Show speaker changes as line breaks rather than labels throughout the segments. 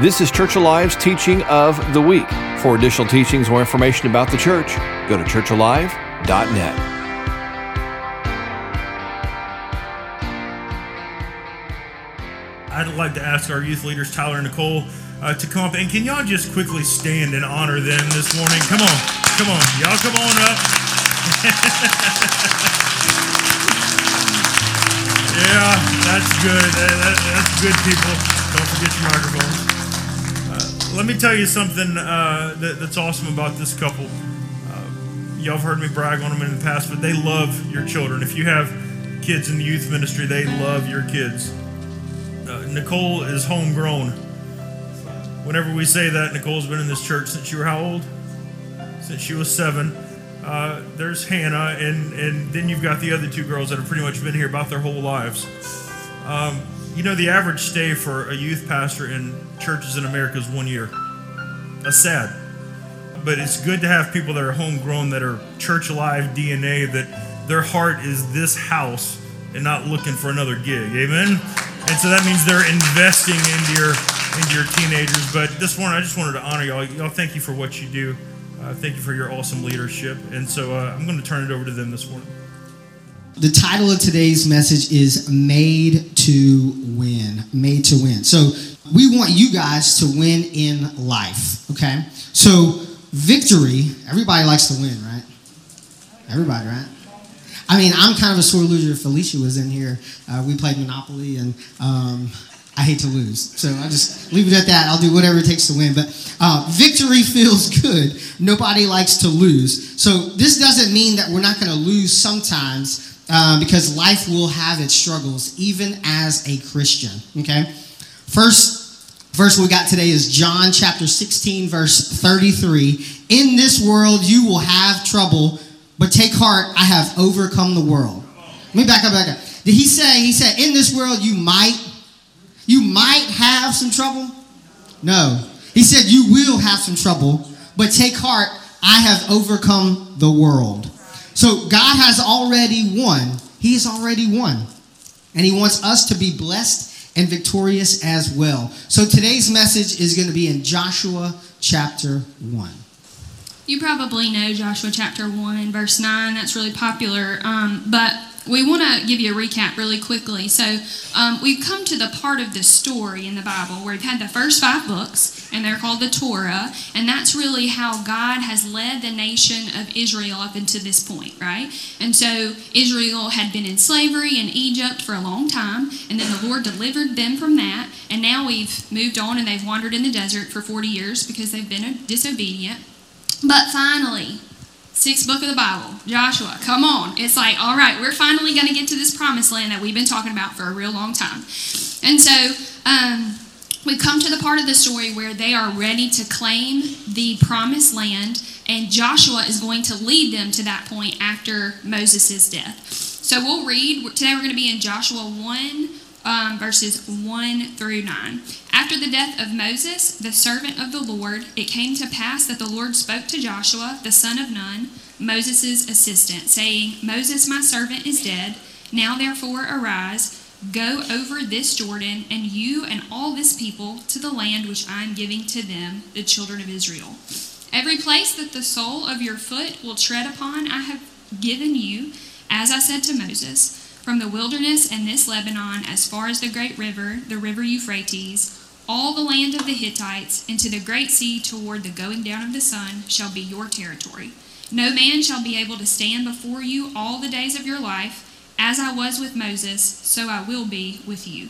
This is Church Alive's teaching of the week. For additional teachings or information about the church, go to churchalive.net.
I'd like to ask our youth leaders, Tyler and Nicole, uh, to come up. And can y'all just quickly stand and honor them this morning? Come on. Come on. Y'all come on up. yeah, that's good. That- that- that's good, people. Don't forget your microphones. Let me tell you something uh, that, that's awesome about this couple. Uh, y'all have heard me brag on them in the past, but they love your children. If you have kids in the youth ministry, they love your kids. Uh, Nicole is homegrown. Whenever we say that, Nicole's been in this church since you were how old? Since she was seven. Uh, there's Hannah, and, and then you've got the other two girls that have pretty much been here about their whole lives. Um, you know, the average stay for a youth pastor in churches in America is one year. That's sad. But it's good to have people that are homegrown, that are church alive DNA, that their heart is this house and not looking for another gig. Amen? And so that means they're investing into your into your teenagers. But this morning, I just wanted to honor y'all. Y'all, thank you for what you do. Uh, thank you for your awesome leadership. And so uh, I'm going to turn it over to them this morning.
The title of today's message is Made to Win. Made to Win. So we want you guys to win in life, okay? So victory, everybody likes to win, right? Everybody, right? I mean, I'm kind of a sore loser. Felicia was in here, uh, we played Monopoly, and um, I hate to lose. So I just leave it at that. I'll do whatever it takes to win. But uh, victory feels good. Nobody likes to lose. So this doesn't mean that we're not going to lose sometimes uh, because life will have its struggles, even as a Christian. Okay? First verse we got today is John chapter 16, verse 33. In this world you will have trouble, but take heart, I have overcome the world. Let me back up, back up. Did he say, he said, in this world you might, you might have some trouble? No. He said, you will have some trouble, but take heart, I have overcome the world. So God has already won. He has already won. And he wants us to be blessed and victorious as well. So today's message is going to be in Joshua chapter 1.
You probably know Joshua chapter 1, verse 9. That's really popular. Um, but we want to give you a recap really quickly. So, um, we've come to the part of the story in the Bible where we've had the first five books, and they're called the Torah. And that's really how God has led the nation of Israel up into this point, right? And so, Israel had been in slavery in Egypt for a long time, and then the Lord delivered them from that. And now we've moved on and they've wandered in the desert for 40 years because they've been disobedient. But finally, sixth book of the Bible, Joshua, come on. It's like, all right, we're finally going to get to this promised land that we've been talking about for a real long time. And so um, we've come to the part of the story where they are ready to claim the promised land, and Joshua is going to lead them to that point after Moses' death. So we'll read, today we're going to be in Joshua 1, um, verses 1 through 9. After the death of Moses, the servant of the Lord, it came to pass that the Lord spoke to Joshua, the son of Nun, Moses' assistant, saying, Moses, my servant, is dead. Now therefore arise, go over this Jordan, and you and all this people to the land which I am giving to them, the children of Israel. Every place that the sole of your foot will tread upon, I have given you, as I said to Moses, from the wilderness and this Lebanon, as far as the great river, the river Euphrates, all the land of the Hittites, and to the great sea toward the going down of the sun, shall be your territory. No man shall be able to stand before you all the days of your life. As I was with Moses, so I will be with you.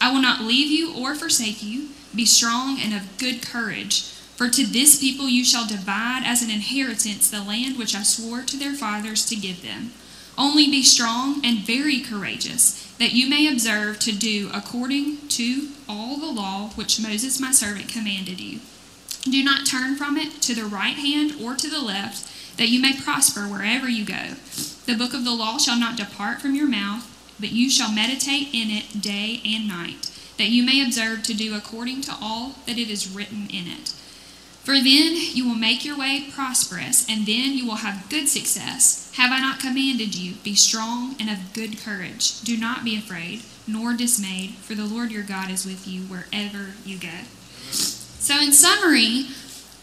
I will not leave you or forsake you. Be strong and of good courage. For to this people you shall divide as an inheritance the land which I swore to their fathers to give them. Only be strong and very courageous, that you may observe to do according to all the law which Moses my servant commanded you. Do not turn from it to the right hand or to the left, that you may prosper wherever you go. The book of the law shall not depart from your mouth, but you shall meditate in it day and night, that you may observe to do according to all that it is written in it. For then you will make your way prosperous, and then you will have good success. Have I not commanded you? Be strong and of good courage. Do not be afraid, nor dismayed, for the Lord your God is with you wherever you go. So, in summary,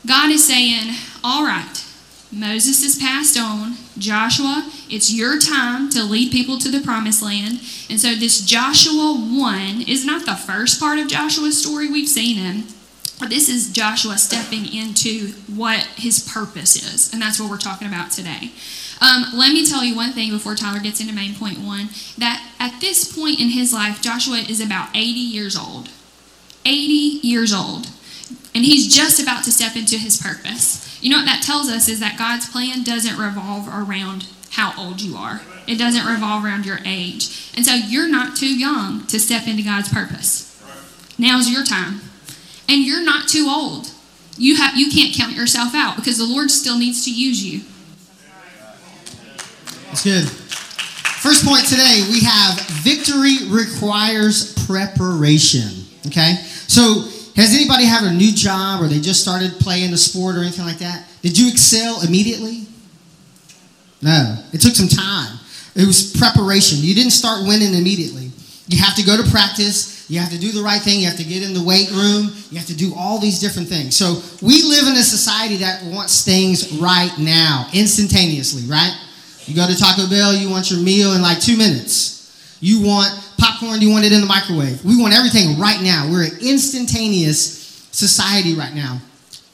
God is saying, All right, Moses has passed on. Joshua, it's your time to lead people to the promised land. And so, this Joshua 1 is not the first part of Joshua's story we've seen him. This is Joshua stepping into what his purpose is. And that's what we're talking about today. Um, let me tell you one thing before Tyler gets into main point one that at this point in his life, Joshua is about 80 years old. 80 years old. And he's just about to step into his purpose. You know what that tells us is that God's plan doesn't revolve around how old you are, it doesn't revolve around your age. And so you're not too young to step into God's purpose. Now's your time. And you're not too old. You, have, you can't count yourself out because the Lord still needs to use you.
That's good. First point today, we have victory requires preparation. Okay? So, has anybody had a new job or they just started playing the sport or anything like that? Did you excel immediately? No. It took some time. It was preparation. You didn't start winning immediately. You have to go to practice. You have to do the right thing. You have to get in the weight room. You have to do all these different things. So we live in a society that wants things right now, instantaneously, right? You go to Taco Bell, you want your meal in like two minutes. You want popcorn, you want it in the microwave. We want everything right now. We're an instantaneous society right now.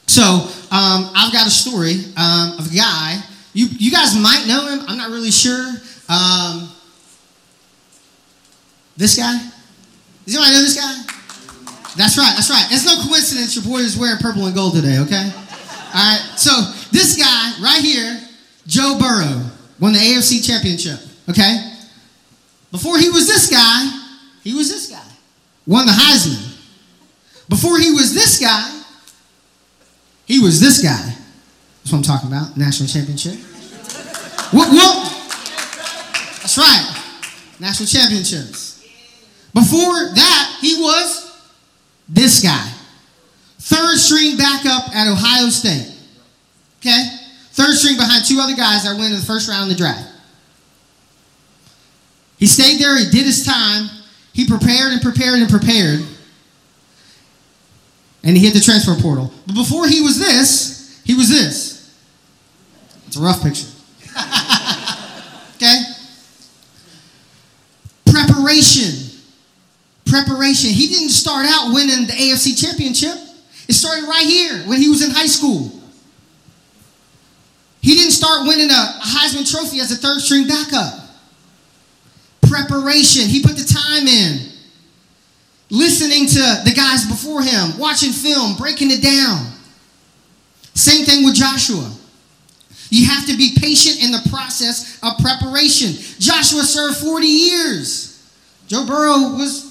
So um, I've got a story um, of a guy. You, you guys might know him. I'm not really sure. Um, this guy? Does anybody know this guy? That's right, that's right. It's no coincidence your boy is wearing purple and gold today, okay? All right, so this guy right here, Joe Burrow, won the AFC championship, okay? Before he was this guy, he was this guy, won the Heisman. Before he was this guy, he was this guy. That's what I'm talking about, national championship. Whoop, whoop. That's right, national championships. Before that, he was this guy. Third string backup at Ohio State. Okay? Third string behind two other guys that went in the first round of the draft. He stayed there, he did his time, he prepared and prepared and prepared, and he hit the transfer portal. But before he was this, he was this. It's a rough picture. okay? Preparation. Preparation. He didn't start out winning the AFC championship. It started right here when he was in high school. He didn't start winning a Heisman Trophy as a third string backup. Preparation. He put the time in. Listening to the guys before him, watching film, breaking it down. Same thing with Joshua. You have to be patient in the process of preparation. Joshua served 40 years. Joe Burrow was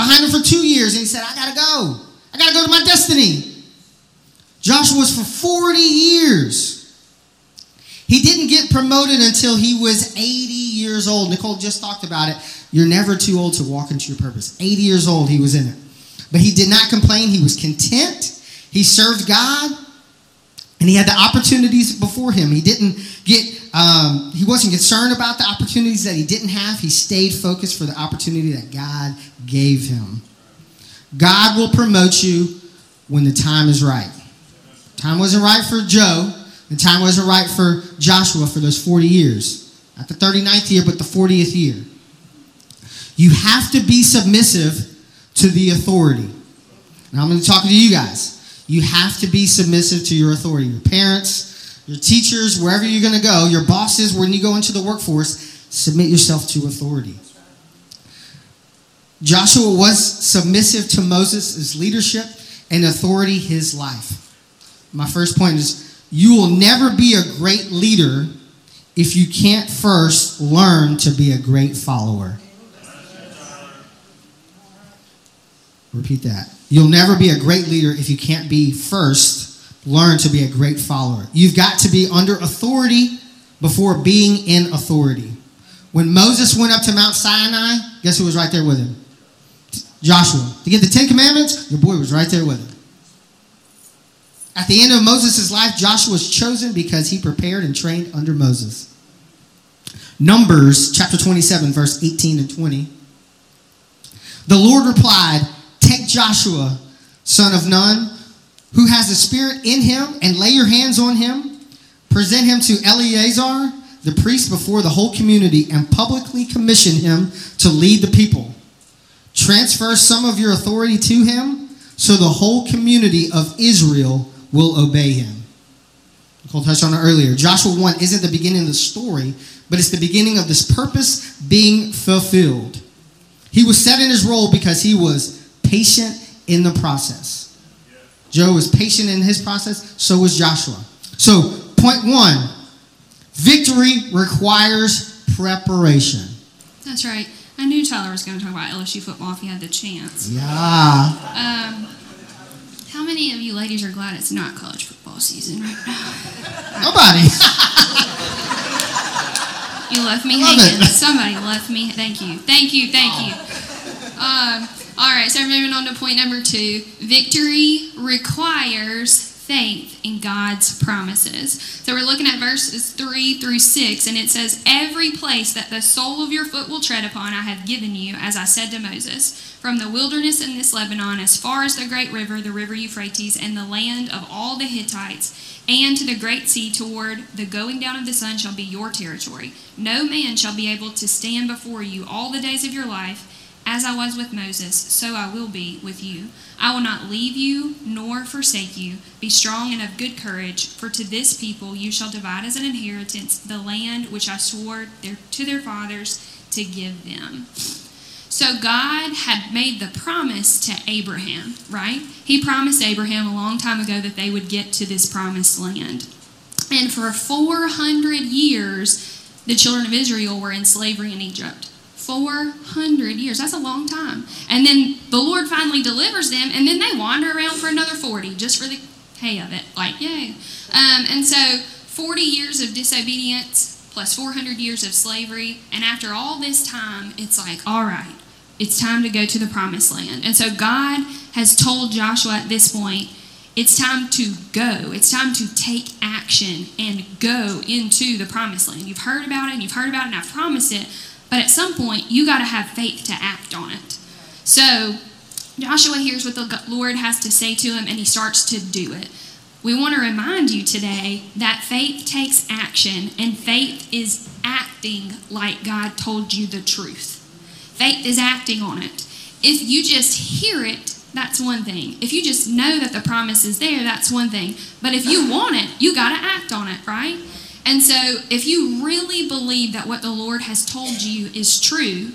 behind him for two years and he said, I got to go. I got to go to my destiny. Joshua was for 40 years. He didn't get promoted until he was 80 years old. Nicole just talked about it. You're never too old to walk into your purpose. 80 years old, he was in it. But he did not complain. He was content. He served God. And he had the opportunities before him. He didn't get, um, he wasn't concerned about the opportunities that he didn't have. He stayed focused for the opportunity that God gave him. God will promote you when the time is right. Time wasn't right for Joe. The time wasn't right for Joshua for those 40 years. Not the 39th year, but the 40th year. You have to be submissive to the authority. Now I'm going to talk to you guys. You have to be submissive to your authority. Your parents, your teachers, wherever you're going to go, your bosses, when you go into the workforce, submit yourself to authority. Joshua was submissive to Moses' leadership and authority his life. My first point is you will never be a great leader if you can't first learn to be a great follower. Repeat that. You'll never be a great leader if you can't be first learn to be a great follower. You've got to be under authority before being in authority. When Moses went up to Mount Sinai, guess who was right there with him? Joshua. To get the Ten Commandments, your boy was right there with him. At the end of Moses' life, Joshua was chosen because he prepared and trained under Moses. Numbers chapter 27, verse 18 and 20. The Lord replied, Take Joshua, son of Nun, who has the Spirit in him, and lay your hands on him. Present him to Eleazar, the priest, before the whole community, and publicly commission him to lead the people. Transfer some of your authority to him, so the whole community of Israel will obey him. Nicole touched on it earlier. Joshua 1 isn't the beginning of the story, but it's the beginning of this purpose being fulfilled. He was set in his role because he was patient in the process. Joe was patient in his process, so was Joshua. So, point one victory requires preparation.
That's right. I knew Tyler was going to talk about LSU football if he had the chance.
Yeah.
Um, how many of you ladies are glad it's not college football season right now?
Nobody.
You left me
Love
hanging.
it.
Somebody left me. Thank you. Thank you. Thank you. Um, all right, so moving on to point number two. Victory requires faith in God's promises. So we're looking at verses three through six, and it says, Every place that the sole of your foot will tread upon, I have given you, as I said to Moses, from the wilderness in this Lebanon, as far as the great river, the river Euphrates, and the land of all the Hittites, and to the great sea toward the going down of the sun shall be your territory. No man shall be able to stand before you all the days of your life. As I was with Moses, so I will be with you. I will not leave you nor forsake you. Be strong and of good courage, for to this people you shall divide as an inheritance the land which I swore their, to their fathers to give them. So God had made the promise to Abraham, right? He promised Abraham a long time ago that they would get to this promised land. And for 400 years, the children of Israel were in slavery in Egypt. 400 years. That's a long time. And then the Lord finally delivers them, and then they wander around for another 40 just for the hay of it. Like, yay. Um, and so 40 years of disobedience plus 400 years of slavery. And after all this time, it's like, all right, it's time to go to the promised land. And so God has told Joshua at this point, it's time to go. It's time to take action and go into the promised land. You've heard about it and you've heard about it and I've promised it, but at some point you got to have faith to act on it. So Joshua hears what the Lord has to say to him and he starts to do it. We want to remind you today that faith takes action and faith is acting like God told you the truth. Faith is acting on it. If you just hear it, that's one thing. If you just know that the promise is there, that's one thing. But if you want it, you got to act on it, right? And so, if you really believe that what the Lord has told you is true,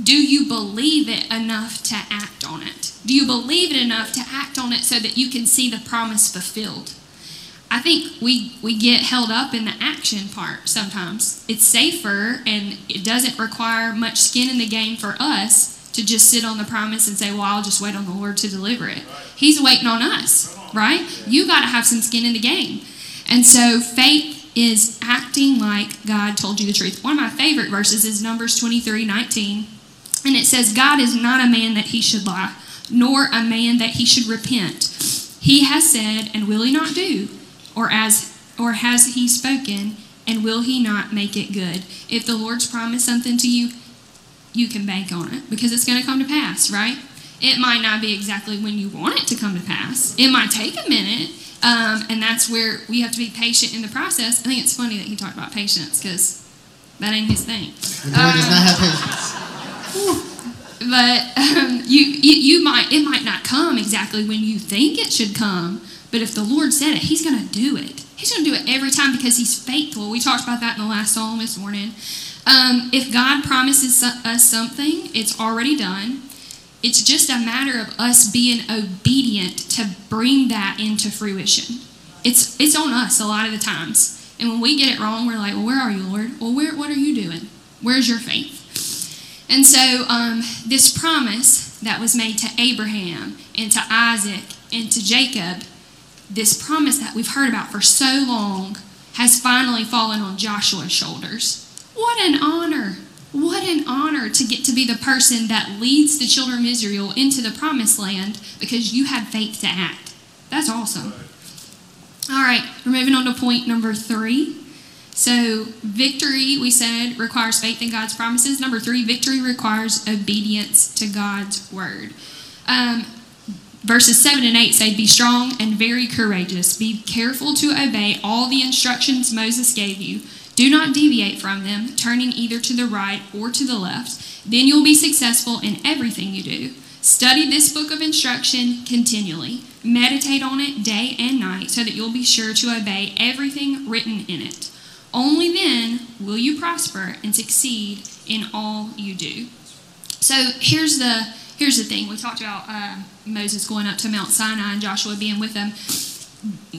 do you believe it enough to act on it? Do you believe it enough to act on it so that you can see the promise fulfilled? I think we, we get held up in the action part sometimes. It's safer and it doesn't require much skin in the game for us to just sit on the promise and say, well, I'll just wait on the Lord to deliver it. He's waiting on us, right? You got to have some skin in the game. And so faith is acting like God told you the truth. One of my favorite verses is Numbers 23 19. And it says, God is not a man that he should lie, nor a man that he should repent. He has said, and will he not do? Or as or has he spoken, and will he not make it good? If the Lord's promised something to you, you can bank on it because it's going to come to pass, right? It might not be exactly when you want it to come to pass. It might take a minute, um, and that's where we have to be patient in the process. I think it's funny that he talked about patience because that ain't his thing.
The Lord does not have patience.
But um, you, you you might it might not come exactly when you think it should come. But if the Lord said it, He's going to do it. He's going to do it every time because He's faithful. We talked about that in the last psalm this morning. Um, if God promises us something, it's already done. It's just a matter of us being obedient to bring that into fruition. It's it's on us a lot of the times. And when we get it wrong, we're like, "Well, where are you, Lord? Well, where what are you doing? Where's your faith?" And so, um, this promise that was made to Abraham and to Isaac and to Jacob, this promise that we've heard about for so long, has finally fallen on Joshua's shoulders. What an honor! What an honor to get to be the person that leads the children of Israel into the promised land because you had faith to act. That's awesome. All right, we're moving on to point number three. So, victory, we said, requires faith in God's promises. Number three, victory requires obedience to God's word. Um, verses 7 and 8 say, Be strong and very courageous. Be careful to obey all the instructions Moses gave you. Do not deviate from them, turning either to the right or to the left. Then you'll be successful in everything you do. Study this book of instruction continually. Meditate on it day and night so that you'll be sure to obey everything written in it. Only then will you prosper and succeed in all you do. So here's the here's the thing. We talked about uh, Moses going up to Mount Sinai and Joshua being with them.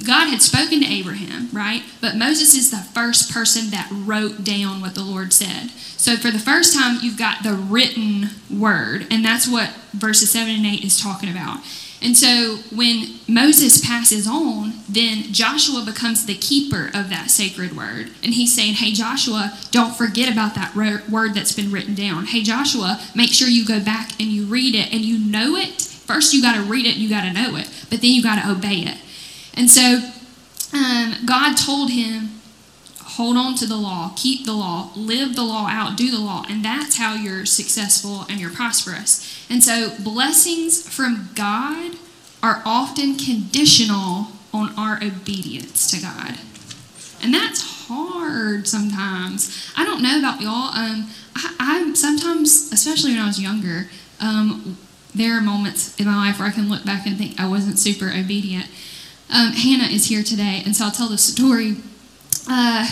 God had spoken to Abraham, right? But Moses is the first person that wrote down what the Lord said. So for the first time, you've got the written word, and that's what verses 7 and 8 is talking about. And so when Moses passes on, then Joshua becomes the keeper of that sacred word. And he's saying, Hey, Joshua, don't forget about that word that's been written down. Hey, Joshua, make sure you go back and you read it and you know it. First, you got to read it, you got to know it, but then you got to obey it. And so um, God told him, hold on to the law, keep the law, live the law out, do the law, and that's how you're successful and you're prosperous. And so blessings from God are often conditional on our obedience to God. And that's hard sometimes. I don't know about y'all. Um, I, I sometimes, especially when I was younger, um, there are moments in my life where I can look back and think I wasn't super obedient. Um, Hannah is here today, and so I'll tell the story. Uh,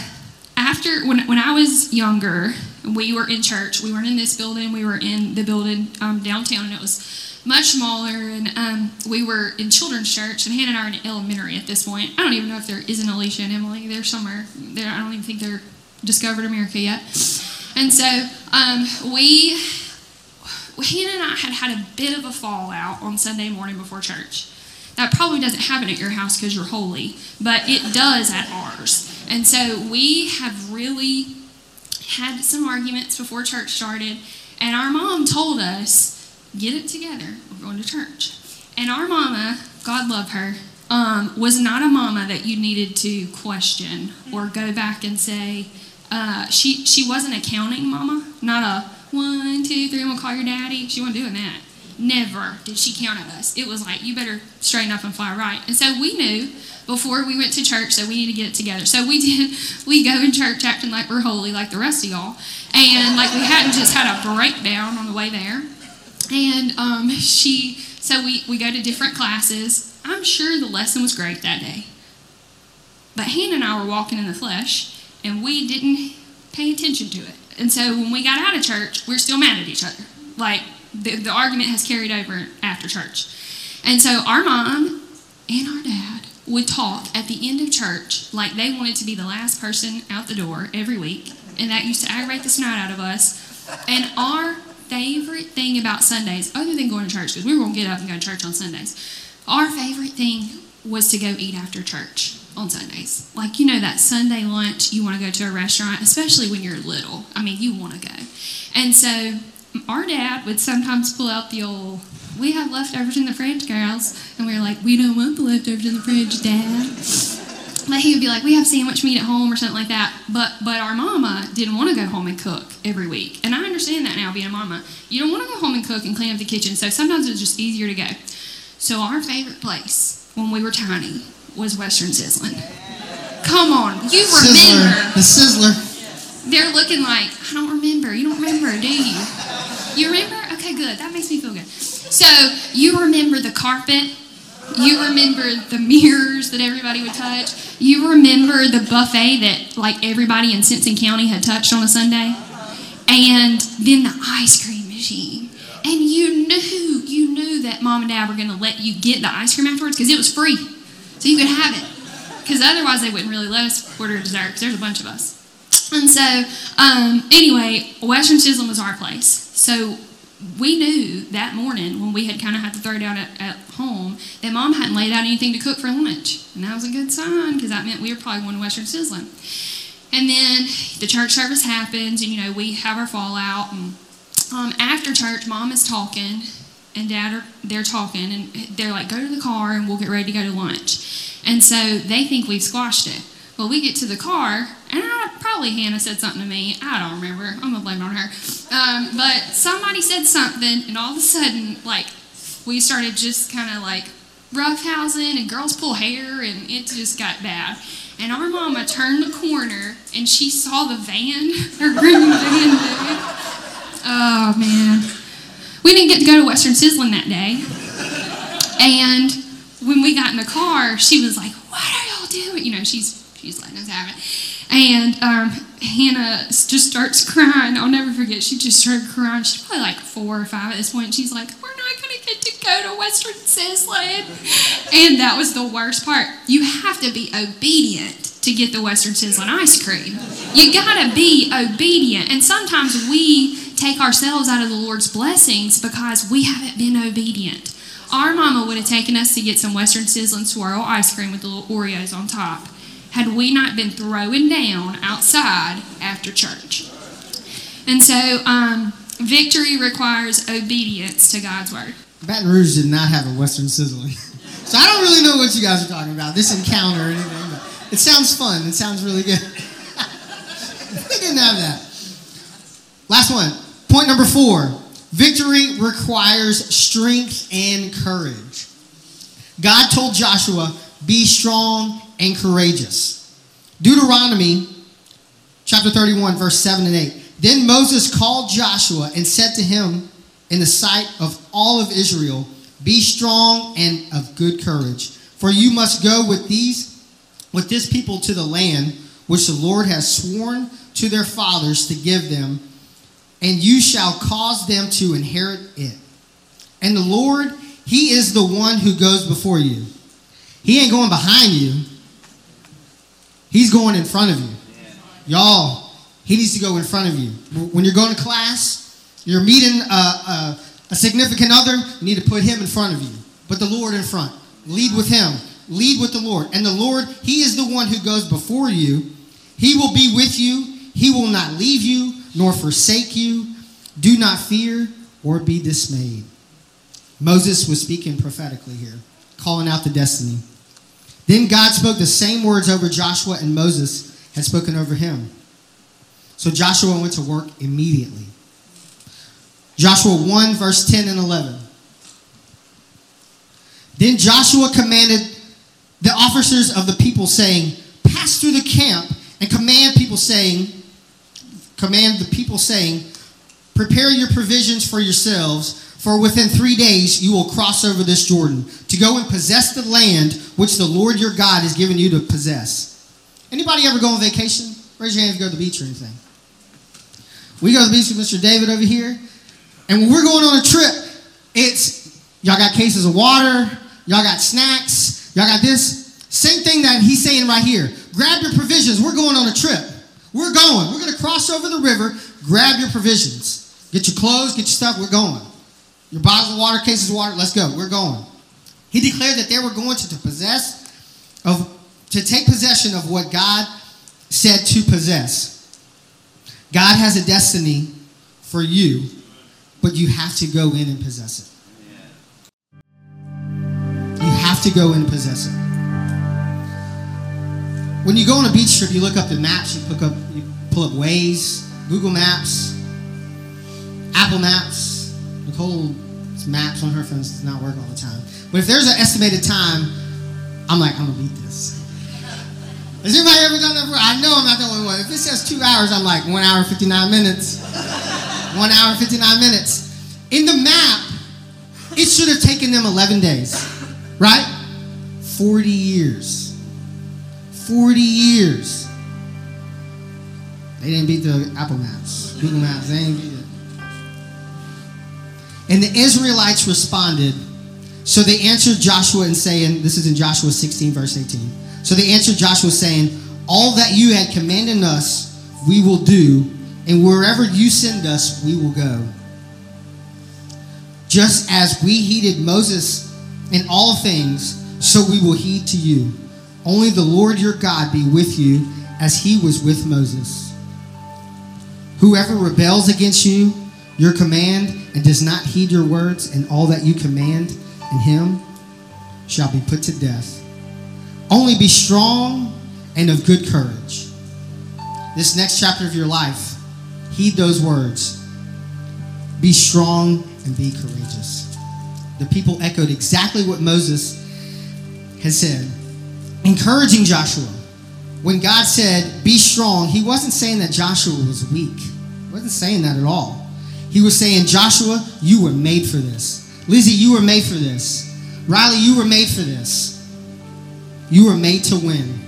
after when when I was younger, we were in church. We weren't in this building. We were in the building um, downtown, and it was much smaller. And um, we were in children's church. And Hannah and I are in elementary at this point. I don't even know if there is an Alicia and Emily. They're somewhere there. I don't even think they're discovered America yet. And so um, we, Hannah and I had had a bit of a fallout on Sunday morning before church. That probably doesn't happen at your house because you're holy, but it does at ours. And so we have really had some arguments before church started, and our mom told us, get it together, we're going to church. And our mama, God love her, um, was not a mama that you needed to question or go back and say, uh, she, she wasn't a counting mama, not a one, two, three, I'm gonna call your daddy. She wasn't doing that. Never did she count at us. It was like, you better straighten up and fly right. And so we knew before we went to church that we need to get it together. So we did, we go in church acting like we're holy, like the rest of y'all. And like we hadn't just had a breakdown on the way there. And um, she, so we, we go to different classes. I'm sure the lesson was great that day. But Hannah and I were walking in the flesh, and we didn't pay attention to it. And so when we got out of church, we're still mad at each other. Like, the, the argument has carried over after church. And so our mom and our dad would talk at the end of church like they wanted to be the last person out the door every week. And that used to aggravate the snot out of us. And our favorite thing about Sundays, other than going to church, because we were going to get up and go to church on Sundays, our favorite thing was to go eat after church on Sundays. Like, you know, that Sunday lunch, you want to go to a restaurant, especially when you're little. I mean, you want to go. And so our dad would sometimes pull out the old, we have leftovers in the fridge, girls. And we were like, we don't want the leftovers in the fridge, Dad. But he would be like, we have sandwich meat at home or something like that. But but our mama didn't want to go home and cook every week. And I understand that now being a mama. You don't want to go home and cook and clean up the kitchen. So sometimes it's just easier to go. So our favorite place when we were tiny was Western Sizzlin. Come on, you remember.
Sizzler. The Sizzler.
They're looking like, I don't remember. You don't remember, do you? You remember? Okay, good. That makes me feel good. So you remember the carpet. You remember the mirrors that everybody would touch. You remember the buffet that like everybody in Simpson County had touched on a Sunday. And then the ice cream machine. And you knew, you knew that mom and dad were going to let you get the ice cream afterwards because it was free. So you could have it. Because otherwise they wouldn't really let us order dessert because there's a bunch of us. And so, um, anyway, Western Sizzlin was our place. So we knew that morning when we had kind of had to throw down at, at, home that mom hadn't laid out anything to cook for lunch. And that was a good sign because that meant we were probably going to Western Sizzlin. And then the church service happens, and you know, we have our fallout. And um, after church, mom is talking, and dad are they're talking, and they're like, go to the car and we'll get ready to go to lunch. And so they think we've squashed it. Well, we get to the car, and I, probably Hannah said something to me. I don't remember. I'm gonna blame it on her. Um, but somebody said something, and all of a sudden, like we started just kind of like roughhousing and girls pull hair and it just got bad. And our mama turned the corner and she saw the van, her green van. Oh man. We didn't get to go to Western Sizzling that day. And when we got in the car, she was like, What are y'all doing? You know, she's she's letting us have it. And um, Hannah just starts crying. I'll never forget. She just started crying. She's probably like four or five at this point. She's like, We're not going to get to go to Western Sizzling. And that was the worst part. You have to be obedient to get the Western Sizzling ice cream. You got to be obedient. And sometimes we take ourselves out of the Lord's blessings because we haven't been obedient. Our mama would have taken us to get some Western Sizzling swirl ice cream with the little Oreos on top had we not been throwing down outside after church. And so, um, victory requires obedience to God's word.
Baton Rouge did not have a Western sizzling. so I don't really know what you guys are talking about, this encounter or anything, but it sounds fun. It sounds really good. we didn't have that. Last one. Point number four. Victory requires strength and courage. God told Joshua, be strong and courageous. Deuteronomy chapter 31, verse 7 and 8. Then Moses called Joshua and said to him in the sight of all of Israel, Be strong and of good courage, for you must go with these with this people to the land which the Lord has sworn to their fathers to give them, and you shall cause them to inherit it. And the Lord, He is the one who goes before you. He ain't going behind you. He's going in front of you. Y'all, he needs to go in front of you. When you're going to class, you're meeting a, a, a, significant other, you need to put him in front of you. Put the Lord in front. Lead with him. Lead with the Lord. And the Lord, he is the one who goes before you. He will be with you. He will not leave you nor forsake you. Do not fear or be dismayed. Moses was speaking prophetically here, calling out the destiny. Then God spoke the same words over Joshua and Moses had spoken over him. So Joshua went to work immediately. Joshua 1, verse 10 and 11. Then Joshua commanded the officers of the people, saying, Pass through the camp and command people, saying, Command the people, saying, Prepare your provisions for yourselves for within three days you will cross over this Jordan to go and possess the land which the Lord your God has given you to possess. Anybody ever go on vacation? Raise your hand if you go to the beach or anything. We go to the beach with Mr. David over here, and when we're going on a trip, it's y'all got cases of water, y'all got snacks, y'all got this. Same thing that he's saying right here. Grab your provisions. We're going on a trip. We're going. We're going to cross over the river. Grab your provisions. Get your clothes, get your stuff. We're going. Your bottles of water, cases of water, let's go. We're going. He declared that they were going to, to possess of to take possession of what God said to possess. God has a destiny for you, but you have to go in and possess it. You have to go in and possess it. When you go on a beach trip, you look up the maps, you pick up you pull up Waze, Google Maps, Apple Maps, Nicole maps on her phone does not work all the time. But if there's an estimated time, I'm like, I'm gonna beat this. Has anybody ever done that before? I know I'm not the only one. If it says two hours, I'm like, one hour, 59 minutes. one hour, 59 minutes. In the map, it should have taken them 11 days, right? 40 years. 40 years. They didn't beat the Apple Maps, Google Maps. They beat it. And the Israelites responded. So they answered Joshua and saying, this is in Joshua 16, verse 18. So they answered Joshua saying, All that you had commanded us, we will do, and wherever you send us, we will go. Just as we heeded Moses in all things, so we will heed to you. Only the Lord your God be with you as he was with Moses. Whoever rebels against you, your command, and does not heed your words, and all that you command in him shall be put to death. Only be strong and of good courage. This next chapter of your life, heed those words. Be strong and be courageous. the people echoed exactly what Moses had said, encouraging Joshua. When God said, Be strong, he wasn't saying that Joshua was weak. He wasn't saying that at all. He was saying, Joshua, you were made for this. Lizzie, you were made for this. Riley, you were made for this. You were made to win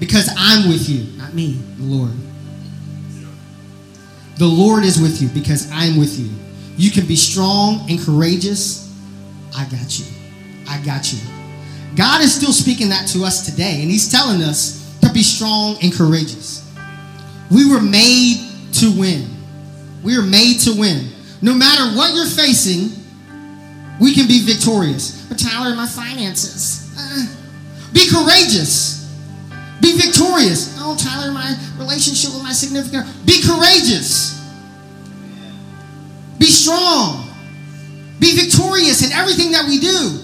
because I'm with you, not me, the Lord. The Lord is with you because I'm with you. You can be strong and courageous. I got you. I got you. God is still speaking that to us today, and He's telling us to be strong and courageous. We were made to win. We are made to win. No matter what you're facing, we can be victorious. But Tyler, my finances. Uh, be courageous. Be victorious. Oh, Tyler, my relationship with my significant. Be courageous. Be strong. Be victorious in everything that we do.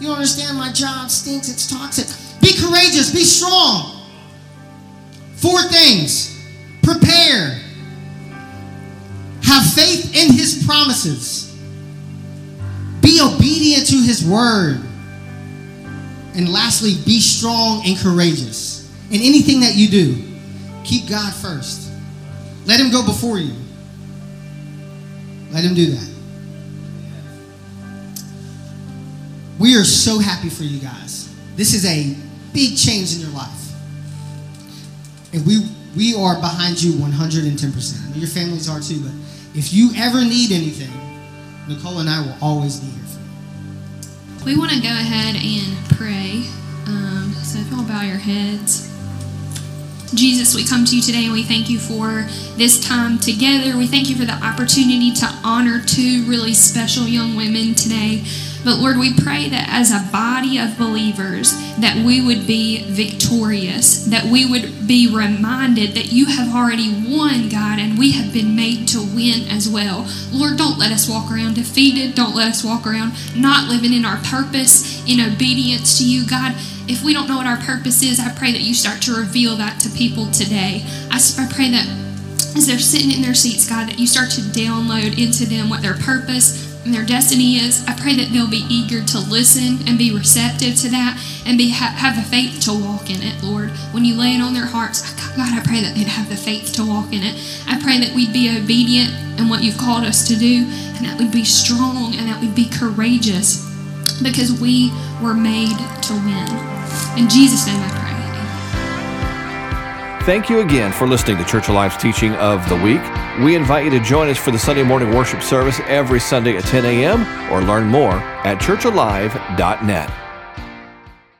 You understand my job stinks, it's toxic. Be courageous, be strong. Four things prepare, have faith in his promises, be obedient to his word, and lastly, be strong and courageous. In anything that you do, keep God first. Let him go before you. Let him do that. We are so happy for you guys. This is a big change in your life. And we we are behind you 110%. I know your families are too, but if you ever need anything, Nicole and I will always be here for you.
We want to go ahead and pray. Um, so if y'all bow your heads. Jesus, we come to you today and we thank you for this time together. We thank you for the opportunity to honor two really special young women today. But Lord, we pray that as a body of believers, that we would be victorious, that we would be reminded that you have already won, God, and we have been made to win as well. Lord, don't let us walk around defeated. Don't let us walk around not living in our purpose, in obedience to you, God. If we don't know what our purpose is, I pray that you start to reveal that to people today. I, I pray that as they're sitting in their seats, God, that you start to download into them what their purpose and their destiny is. I pray that they'll be eager to listen and be receptive to that and be have the faith to walk in it, Lord. When you lay it on their hearts, God, I pray that they'd have the faith to walk in it. I pray that we'd be obedient in what you've called us to do and that we'd be strong and that we'd be courageous because we were made to win. In Jesus' name I pray.
Thank you again for listening to Church Alive's teaching of the week. We invite you to join us for the Sunday morning worship service every Sunday at 10 a.m. or learn more at churchalive.net.